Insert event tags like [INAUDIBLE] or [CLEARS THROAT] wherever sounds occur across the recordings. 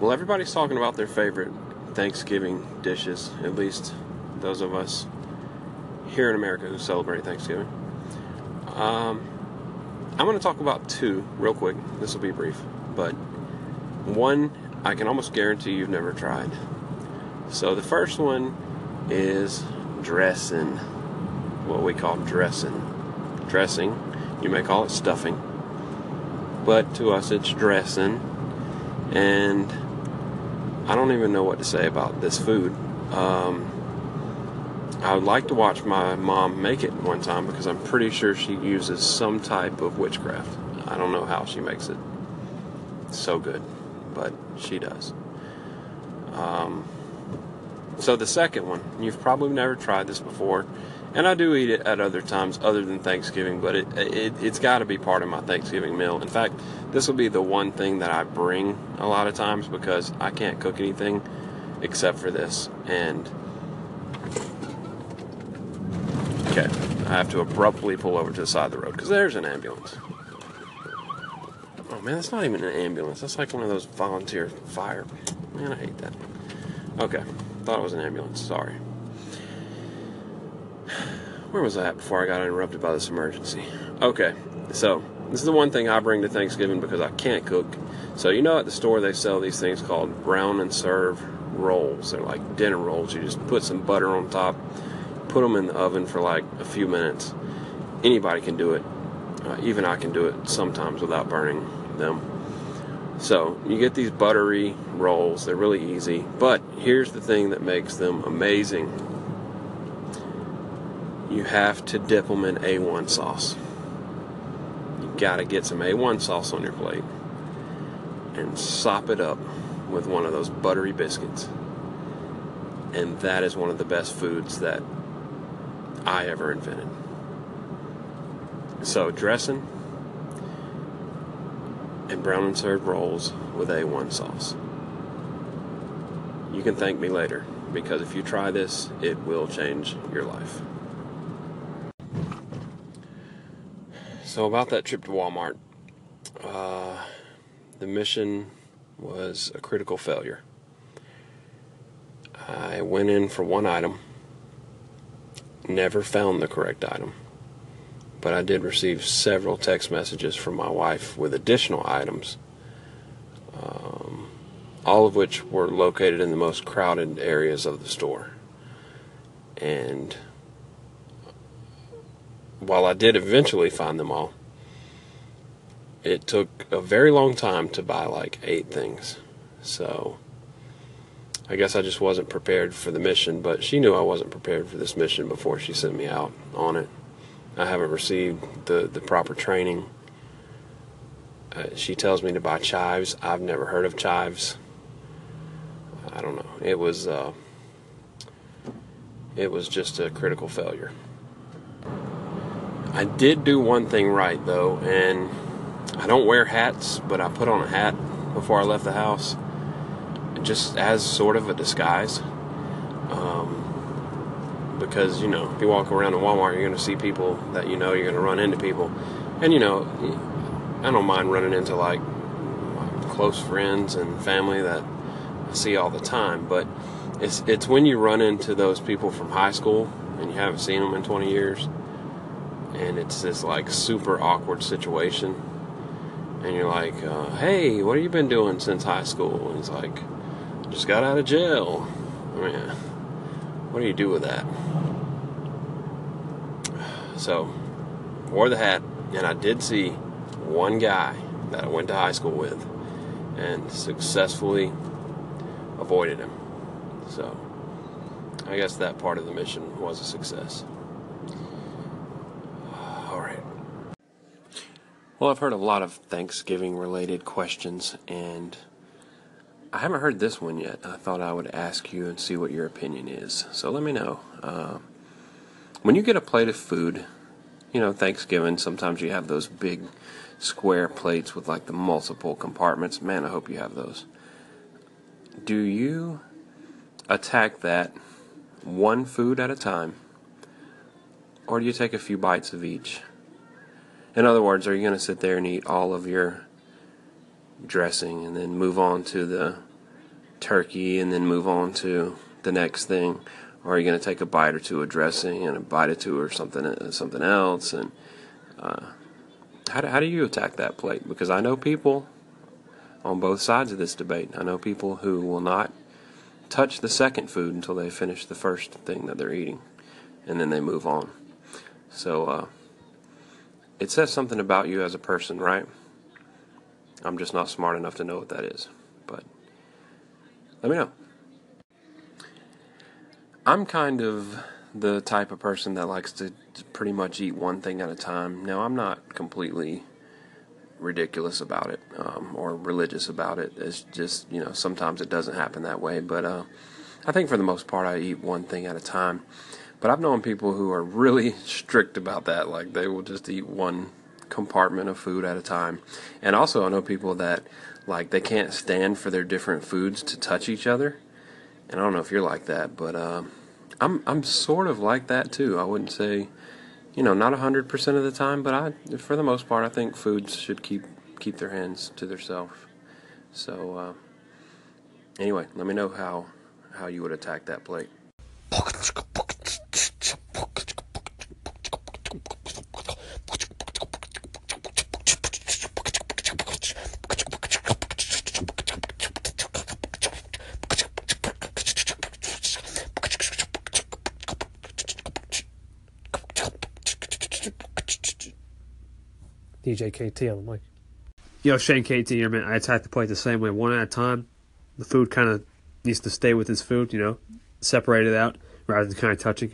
Well, everybody's talking about their favorite Thanksgiving dishes, at least those of us here in America who celebrate Thanksgiving. Um, I'm going to talk about two real quick. This will be brief, but one I can almost guarantee you've never tried. So the first one is dressing, what we call dressing. Dressing, you may call it stuffing, but to us it's dressing. And I don't even know what to say about this food. Um, I would like to watch my mom make it one time because I'm pretty sure she uses some type of witchcraft. I don't know how she makes it so good, but she does. Um, so the second one, you've probably never tried this before, and I do eat it at other times other than Thanksgiving, but it, it it's got to be part of my Thanksgiving meal. In fact, this will be the one thing that I bring a lot of times because I can't cook anything except for this, and Okay, I have to abruptly pull over to the side of the road because there's an ambulance. Oh man, that's not even an ambulance. That's like one of those volunteer fire. Man, I hate that. Okay, thought it was an ambulance. Sorry. Where was I at before I got interrupted by this emergency? Okay, so this is the one thing I bring to Thanksgiving because I can't cook. So you know at the store they sell these things called brown and serve rolls. They're like dinner rolls. You just put some butter on top put them in the oven for like a few minutes. Anybody can do it. Uh, even I can do it sometimes without burning them. So you get these buttery rolls. They're really easy. But here's the thing that makes them amazing. You have to dip them in A1 sauce. You gotta get some A1 sauce on your plate and sop it up with one of those buttery biscuits. And that is one of the best foods that I ever invented. So, dressing and brown and served rolls with A1 sauce. You can thank me later because if you try this, it will change your life. So, about that trip to Walmart, uh, the mission was a critical failure. I went in for one item never found the correct item. But I did receive several text messages from my wife with additional items, um, all of which were located in the most crowded areas of the store. And while I did eventually find them all, it took a very long time to buy like eight things. So I guess I just wasn't prepared for the mission, but she knew I wasn't prepared for this mission before she sent me out on it. I haven't received the, the proper training. Uh, she tells me to buy chives. I've never heard of chives. I don't know. It was uh, it was just a critical failure. I did do one thing right though, and I don't wear hats, but I put on a hat before I left the house just as sort of a disguise. Um, because, you know, if you walk around in Walmart, you're going to see people that you know, you're going to run into people. And, you know, I don't mind running into like close friends and family that I see all the time, but it's it's when you run into those people from high school and you haven't seen them in 20 years, and it's this like super awkward situation, and you're like, uh, "Hey, what have you been doing since high school?" And he's like, just got out of jail. I mean, what do you do with that? [SIGHS] So, wore the hat, and I did see one guy that I went to high school with and successfully avoided him. So, I guess that part of the mission was a success. All right. Well, I've heard a lot of Thanksgiving related questions, and I haven't heard this one yet. I thought I would ask you and see what your opinion is. So let me know. Uh, when you get a plate of food, you know, Thanksgiving, sometimes you have those big square plates with like the multiple compartments. Man, I hope you have those. Do you attack that one food at a time? Or do you take a few bites of each? In other words, are you going to sit there and eat all of your dressing and then move on to the turkey and then move on to the next thing, or are you going to take a bite or two of dressing and a bite or two or something uh, something else? And uh, how do, how do you attack that plate? Because I know people on both sides of this debate. I know people who will not touch the second food until they finish the first thing that they're eating, and then they move on. So uh, it says something about you as a person, right? I'm just not smart enough to know what that is. But let me know. I'm kind of the type of person that likes to, pretty much eat one thing at a time. Now, I'm not completely ridiculous about it um, or religious about it. It's just, you know, sometimes it doesn't happen that way. But uh, I think for the most part, I eat one thing at a time. But I've known people who are really [LAUGHS] strict about that. Like they will just eat one compartment of food at a time. And also, I know people that like they can't stand for their different foods to touch each other. And I don't know if you're like that, but uh, I'm I'm sort of like that too. I wouldn't say, you know, not hundred percent of the time, but I, for the most part, I think foods should keep keep their hands to themselves. So uh, anyway, let me know how how you would attack that plate. DJ KT on the mic. Yo, Shane KT here, man. I attack the plate the same way, one at a time. The food kind of needs to stay with his food, you know, separate it out rather than kind of touching.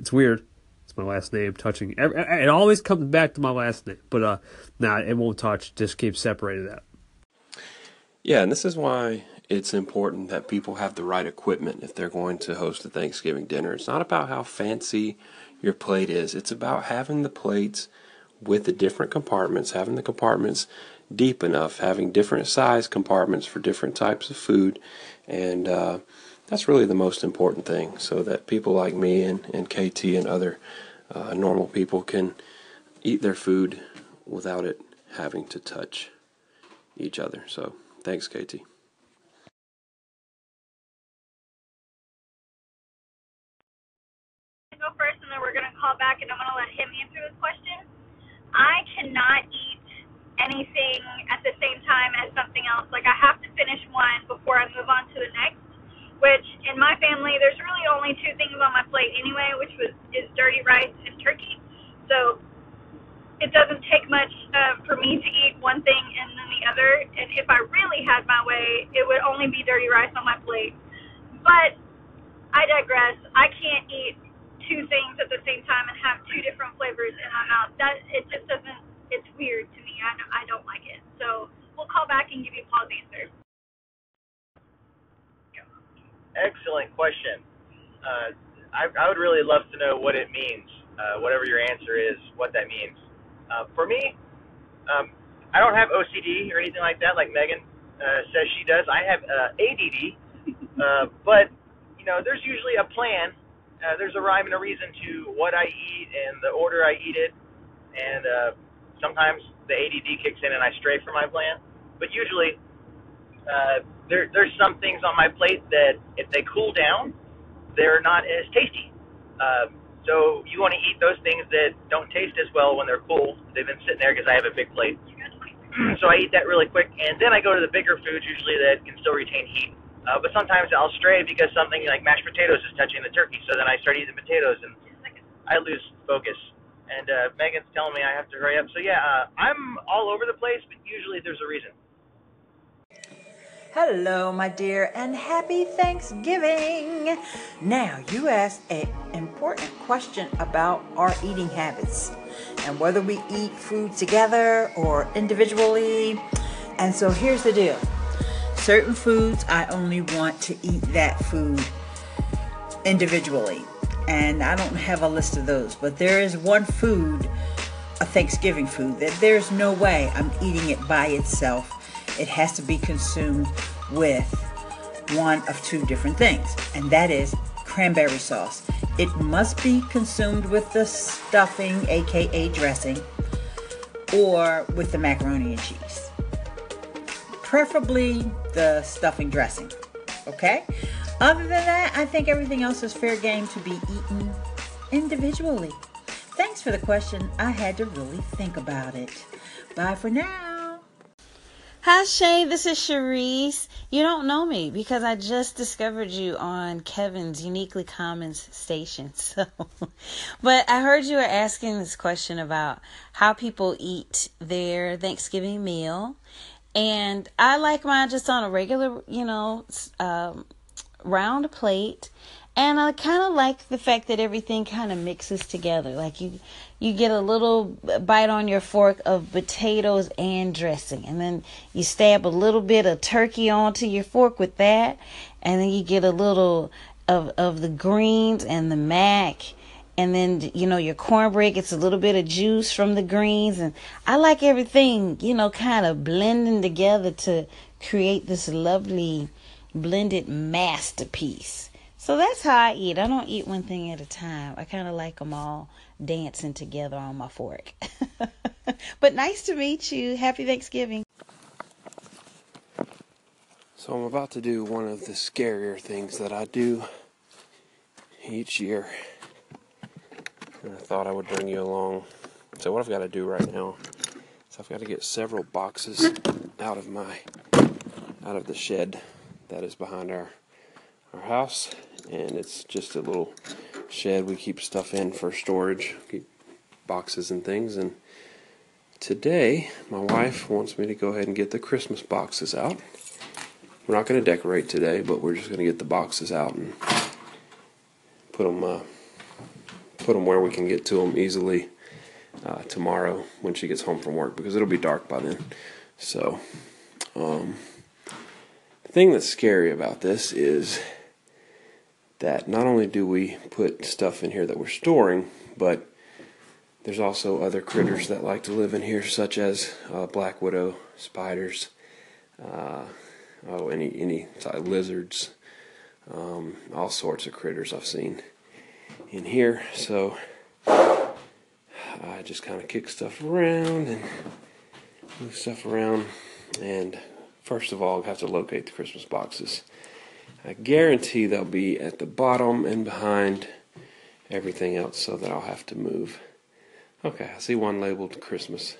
It's weird. It's my last name, touching. It always comes back to my last name, but uh, nah, it won't touch. Just keep separated out. Yeah, and this is why it's important that people have the right equipment if they're going to host a Thanksgiving dinner. It's not about how fancy your plate is. It's about having the plates with the different compartments, having the compartments deep enough, having different size compartments for different types of food, and uh, that's really the most important thing so that people like me and, and KT and other uh, normal people can eat their food without it having to touch each other. So, thanks, KT. Go first, and then we're going to call back, and I'm going to let him answer this question. I cannot eat anything at the same time as something else. Like I have to finish one before I move on to the next. Which in my family, there's really only two things on my plate anyway, which was is dirty rice and turkey. So it doesn't take much uh, for me to eat one thing and then the other. And if I really had my way, it would only be dirty rice on my plate. But I digress. I can't eat two things at the same time and have two different flavors in my mouth. That it just doesn't. It's weird to me. I I don't like it. So we'll call back and give you Paul's answer. Excellent question. Uh, I, I would really love to know what it means. Uh, whatever your answer is, what that means. Uh, for me, um, I don't have OCD or anything like that, like Megan uh, says she does. I have uh, ADD, uh, but you know, there's usually a plan uh, there's a rhyme and a reason to what I eat and the order I eat it, and uh, sometimes the ADD kicks in and I stray from my plan. But usually, uh, there there's some things on my plate that if they cool down, they're not as tasty. Uh, so you want to eat those things that don't taste as well when they're cool. They've been sitting there because I have a big plate. [CLEARS THROAT] so I eat that really quick, and then I go to the bigger foods usually that can still retain heat. Uh, but sometimes I'll stray because something like mashed potatoes is touching the turkey, so then I start eating potatoes and I lose focus. And uh, Megan's telling me I have to hurry up. So yeah, uh, I'm all over the place, but usually there's a reason. Hello, my dear, and happy Thanksgiving. Now, you asked an important question about our eating habits and whether we eat food together or individually. And so here's the deal certain foods, I only want to eat that food individually. And I don't have a list of those, but there is one food, a Thanksgiving food, that there's no way I'm eating it by itself. It has to be consumed with one of two different things, and that is cranberry sauce. It must be consumed with the stuffing, aka dressing, or with the macaroni and cheese preferably the stuffing dressing. Okay? Other than that, I think everything else is fair game to be eaten individually. Thanks for the question. I had to really think about it. Bye for now. Hi Shay, this is Cherise. You don't know me because I just discovered you on Kevin's Uniquely Commons station. [LAUGHS] So, but I heard you were asking this question about how people eat their Thanksgiving meal, and I like mine just on a regular, you know, um, round plate. And I kind of like the fact that everything kind of mixes together. Like you, you get a little bite on your fork of potatoes and dressing, and then you stab a little bit of turkey onto your fork with that, and then you get a little of of the greens and the mac, and then you know your cornbread gets a little bit of juice from the greens, and I like everything you know kind of blending together to create this lovely blended masterpiece. So that's how I eat. I don't eat one thing at a time. I kind of like them all dancing together on my fork. [LAUGHS] but nice to meet you. Happy Thanksgiving. So I'm about to do one of the scarier things that I do each year. And I thought I would bring you along. So what I've got to do right now is I've got to get several boxes out of my out of the shed that is behind our our house and it's just a little shed we keep stuff in for storage, keep boxes and things. And today, my wife wants me to go ahead and get the Christmas boxes out. We're not going to decorate today, but we're just going to get the boxes out and put them uh, put them where we can get to them easily uh, tomorrow when she gets home from work because it'll be dark by then. So, um, the thing that's scary about this is that not only do we put stuff in here that we're storing, but there's also other critters that like to live in here, such as uh, black widow, spiders, uh, oh, any any lizards, um, all sorts of critters I've seen in here. So I just kind of kick stuff around and move stuff around. And first of all, I have to locate the Christmas boxes. I guarantee they'll be at the bottom and behind everything else so that I'll have to move. Okay, I see one labeled Christmas.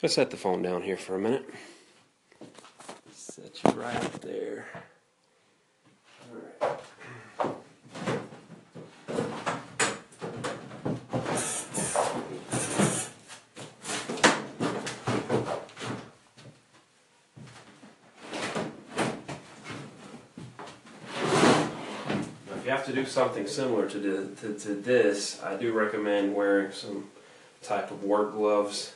Gonna set the phone down here for a minute. Set you right up there. Alright. you have to do something similar to, to, to this, I do recommend wearing some type of work gloves,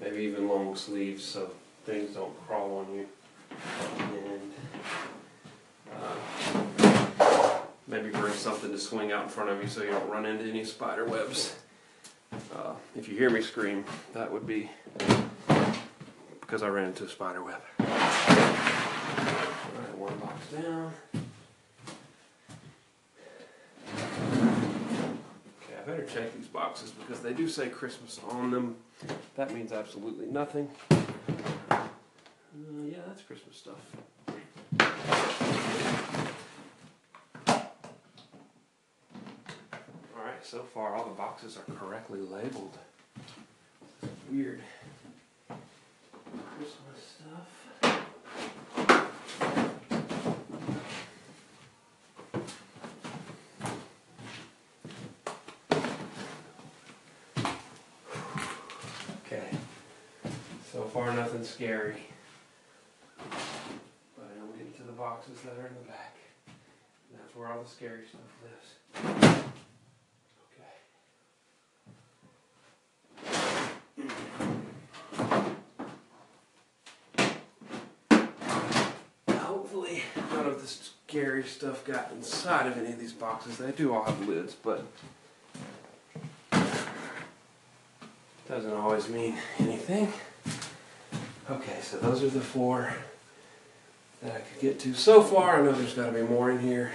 maybe even long sleeves so things don't crawl on you. And uh, maybe bring something to swing out in front of you so you don't run into any spider webs. Uh, if you hear me scream, that would be because I ran into a spider web. Alright, one box down. Better check these boxes because they do say Christmas on them. That means absolutely nothing. Uh, yeah, that's Christmas stuff. Alright, so far all the boxes are correctly labeled. Weird. Christmas stuff. Far nothing scary. But I don't get to the boxes that are in the back. And that's where all the scary stuff lives. Hopefully none of the scary stuff got inside of any of these boxes. They do all have lids, but doesn't always mean anything. Okay, so those are the four that I could get to so far. I know there's got to be more in here,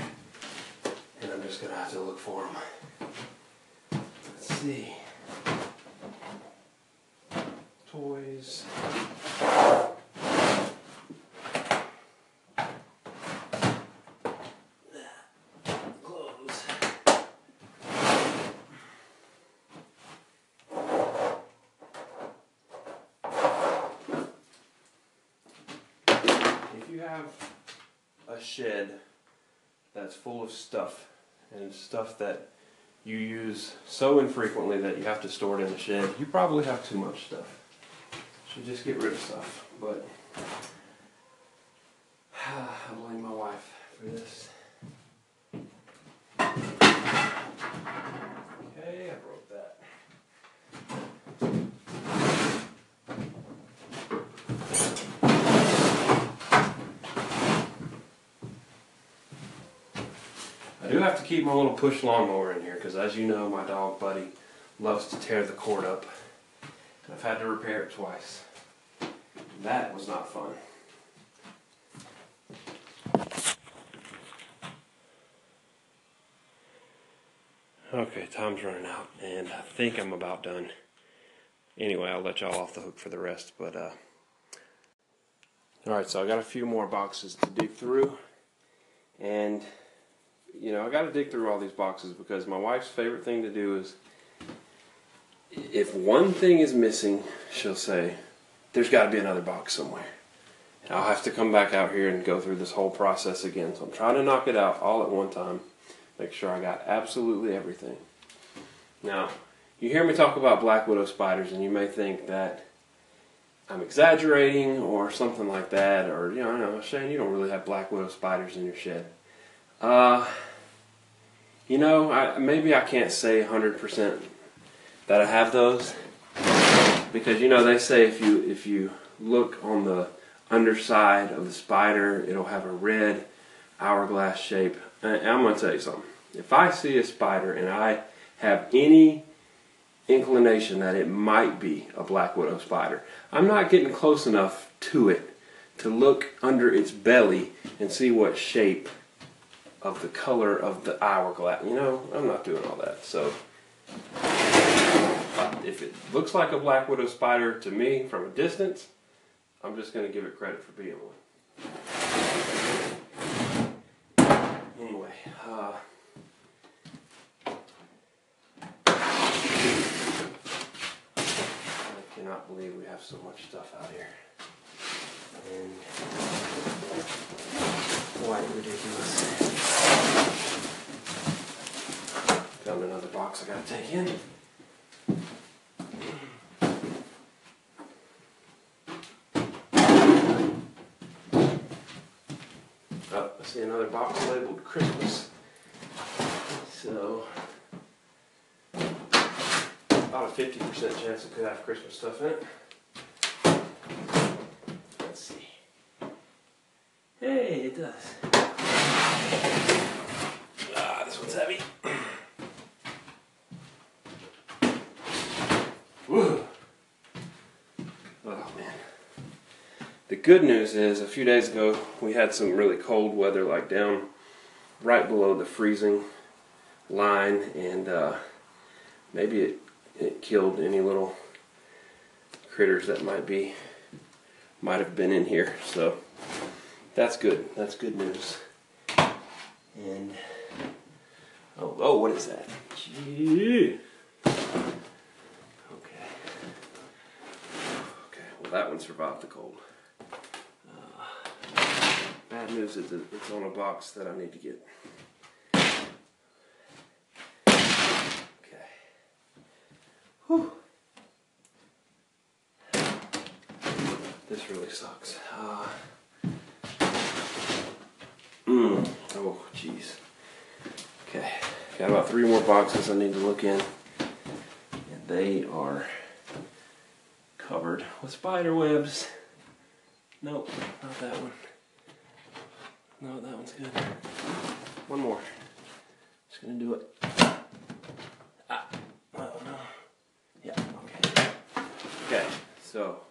and I'm just going to have to look for them. Let's see. Toys. you have a shed that's full of stuff and stuff that you use so infrequently that you have to store it in the shed, you probably have too much stuff. Should just get rid of stuff. But [SIGHS] I blame my wife for this. Okay, I broke that. I do have keep my little push lawnmower in here because, as you know, my dog Buddy loves to tear the cord up. And I've had to repair it twice. That was not fun. Okay, time's running out, and I think I'm about done. Anyway, I'll let y'all off the hook for the rest, but uh, all right. So I got a few more boxes to dig through, and you know I got to dig through all these boxes because my wife's favorite thing to do is if one thing is missing, she'll say, "There's got to be another box somewhere." And I'll have to come back out here and go through this whole process again. So I'm trying to knock it out all at one time. Make sure I got absolutely everything. Now, you hear me talk about black widow spiders, and you may think that I'm exaggerating or something like that, or you know, Shane, you don't really have black widow spiders in your shed. Uh, you know, I, maybe I can't say 100% that I have those because you know they say if you if you look on the underside of the spider, it'll have a red hourglass shape. And I'm going to tell you something. If I see a spider and I have any inclination that it might be a black widow spider, I'm not getting close enough to it to look under its belly and see what shape of the color of the hourglass. You know, I'm not doing all that. So if it looks like a black widow spider to me from a distance, I'm just going to give it credit for being one. Anyway, uh, I cannot believe we have so much stuff out here. And quite ridiculous. Found another box I gotta take in. Oh, I see another box labeled Christmas. So, about a 50% chance it could have Christmas stuff in it. Let's see. Hey, does. Ah, this one's heavy. Woo. Oh man. The good news is, a few days ago, we had some really cold weather, like down right below the freezing line, and uh, maybe it, it killed any little critters that might be might have been in here. So that's good. That's good news. And oh, oh, what is that? Gee. Okay. Okay. Well, that one survived the cold. Bad news is it's on a box that I need to get. Okay. Whew. This really sucks. Uh, oh, jeez. Okay. Got about three more boxes I need to look in. And they are covered with spider webs. Nope, not that one. No, that one's good. One more. Just gonna do it. Ah, oh no. Yeah, okay. Okay, so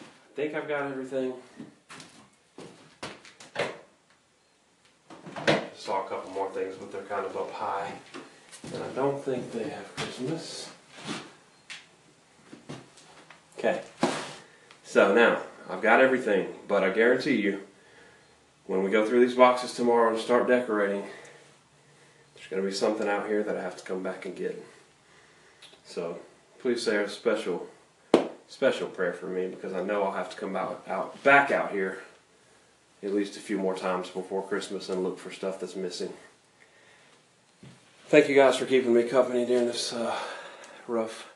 I think I've got everything. Saw a couple more things, but they're kind of up high. And I don't think they have Christmas. Okay. So now, I've got everything, but I guarantee you, when we go through these boxes tomorrow and start decorating, there's going to be something out here that I have to come back and get. So please say a special, special prayer for me because I know I'll have to come out, out back out here at least a few more times before Christmas and look for stuff that's missing. Thank you guys for keeping me company during this uh, rough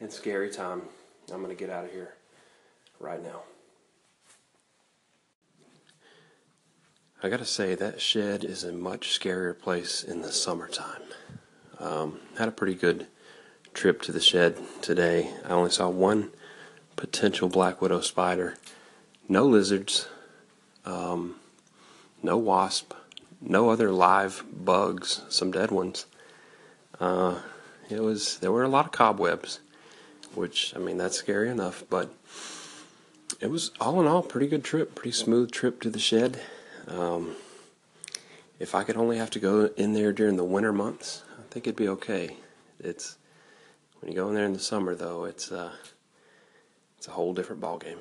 and scary time. I'm going to get out of here right now. I gotta say, that shed is a much scarier place in the summertime. Um, had a pretty good trip to the shed today. I only saw one potential black widow spider, no lizards, um, no wasp, no other live bugs, some dead ones. Uh, it was there were a lot of cobwebs, which I mean that's scary enough, but it was all in all pretty good trip, pretty smooth trip to the shed. Um, if I could only have to go in there during the winter months, I think it'd be okay. It's when you go in there in the summer, though, it's uh, it's a whole different ball game.